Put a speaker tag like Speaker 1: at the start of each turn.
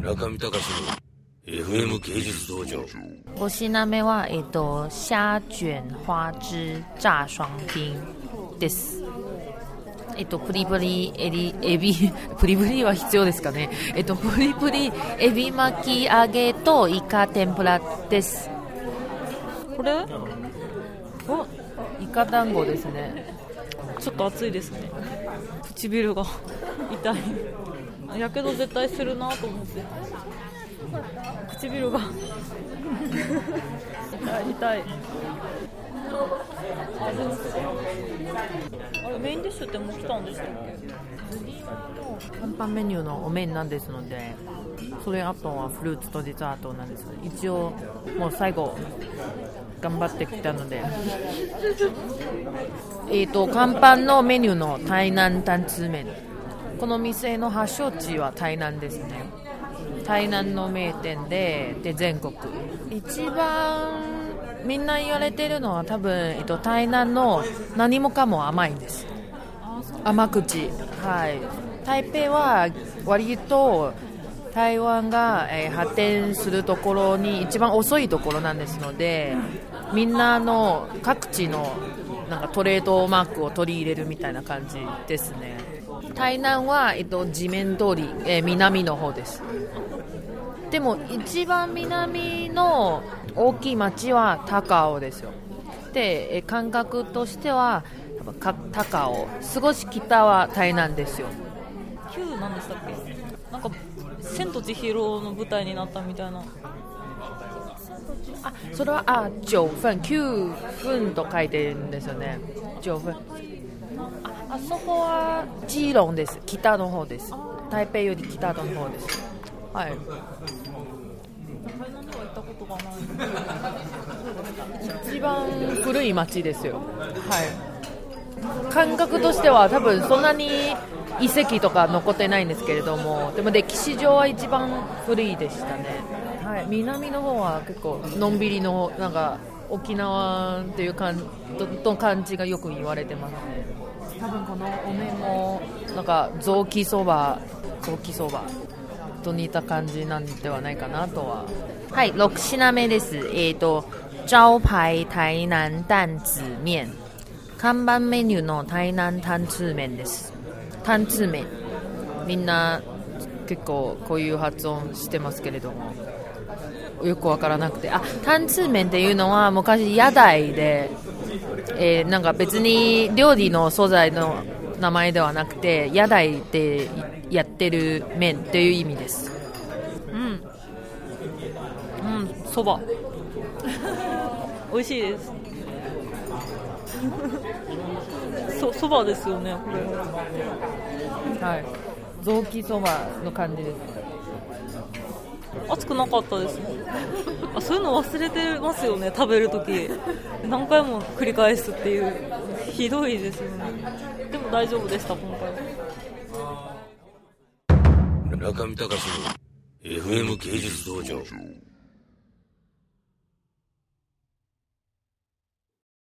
Speaker 1: 村上隆の FM 芸術道場
Speaker 2: 5品目は、えっと、虾卷花枝炸双拼です。えっと、プリプリエビ、エビ、プリプリは必要ですかね。えっと、プリプリエビ巻き揚げとイカ天ぷらです。
Speaker 3: これ？
Speaker 2: お、イカ団子ですね。
Speaker 3: ちょっと熱いですね唇が痛いやけど絶対するなと思って唇が痛い痛いあれメインディッシュってもう来たんでしたっけ
Speaker 2: 看板メニューのお麺なんですので、それあとはフルーツとデザートなんです。一応、もう最後、頑張ってきたので。えっと、看板のメニューの台南担々麺。この店の発祥地は台南ですね。台南の名店で、で、全国。一番、みんな言われてるのは多分、えっと、台南の何もかも甘いんです。甘口はい台北は割と台湾が、えー発展するところに一番遅いところなんですのでみんなの各地のなんかトレードマークを取り入れるみたいな感じですね台南は、えっと、地面通り、えー南の方です。でも一番南の大きい町は高尾ですよ。でえー感覚としてはやっぱか高尾少し北は台南ですよ。
Speaker 3: 旧なんでしたっけ？なんか千と千尋の舞台になったみたいな。
Speaker 2: あそれはあ九分9分と書いてるんですよね。九分。ああそこはジーロンです。北の方です。台北より北の方です。はい。一番古い町ですよ。はい。感覚としては多分そんなに遺跡とか残ってないんですけれどもでも歴史上は一番古いでしたね、はい、南の方は結構のんびりのなんか沖縄っていう感と感じがよく言われてますね。多分このお面もなんか雑木そば雑木そばと似た感じなんではないかなとは。はい6品目です。えっ、と招牌台南担々麺。看板メニューの台南担々麺です。担々麺。みんな結構こういう発音してますけれども。よくわからなくて。あ担々麺っていうのは昔屋台で、えーなんか別に料理の素材の名前ではなくて屋台でやってる麺っていう意味です。
Speaker 3: うん。うんそば。美味しいです。そそばですよねこれ。
Speaker 2: はい。雑木そばの感じです
Speaker 3: 熱くなかったです。あそういうの忘れてますよね食べるとき何回も繰り返すっていう。ひどいですよね。でも大丈夫でした今回
Speaker 1: 村上隆の FM 芸術道場。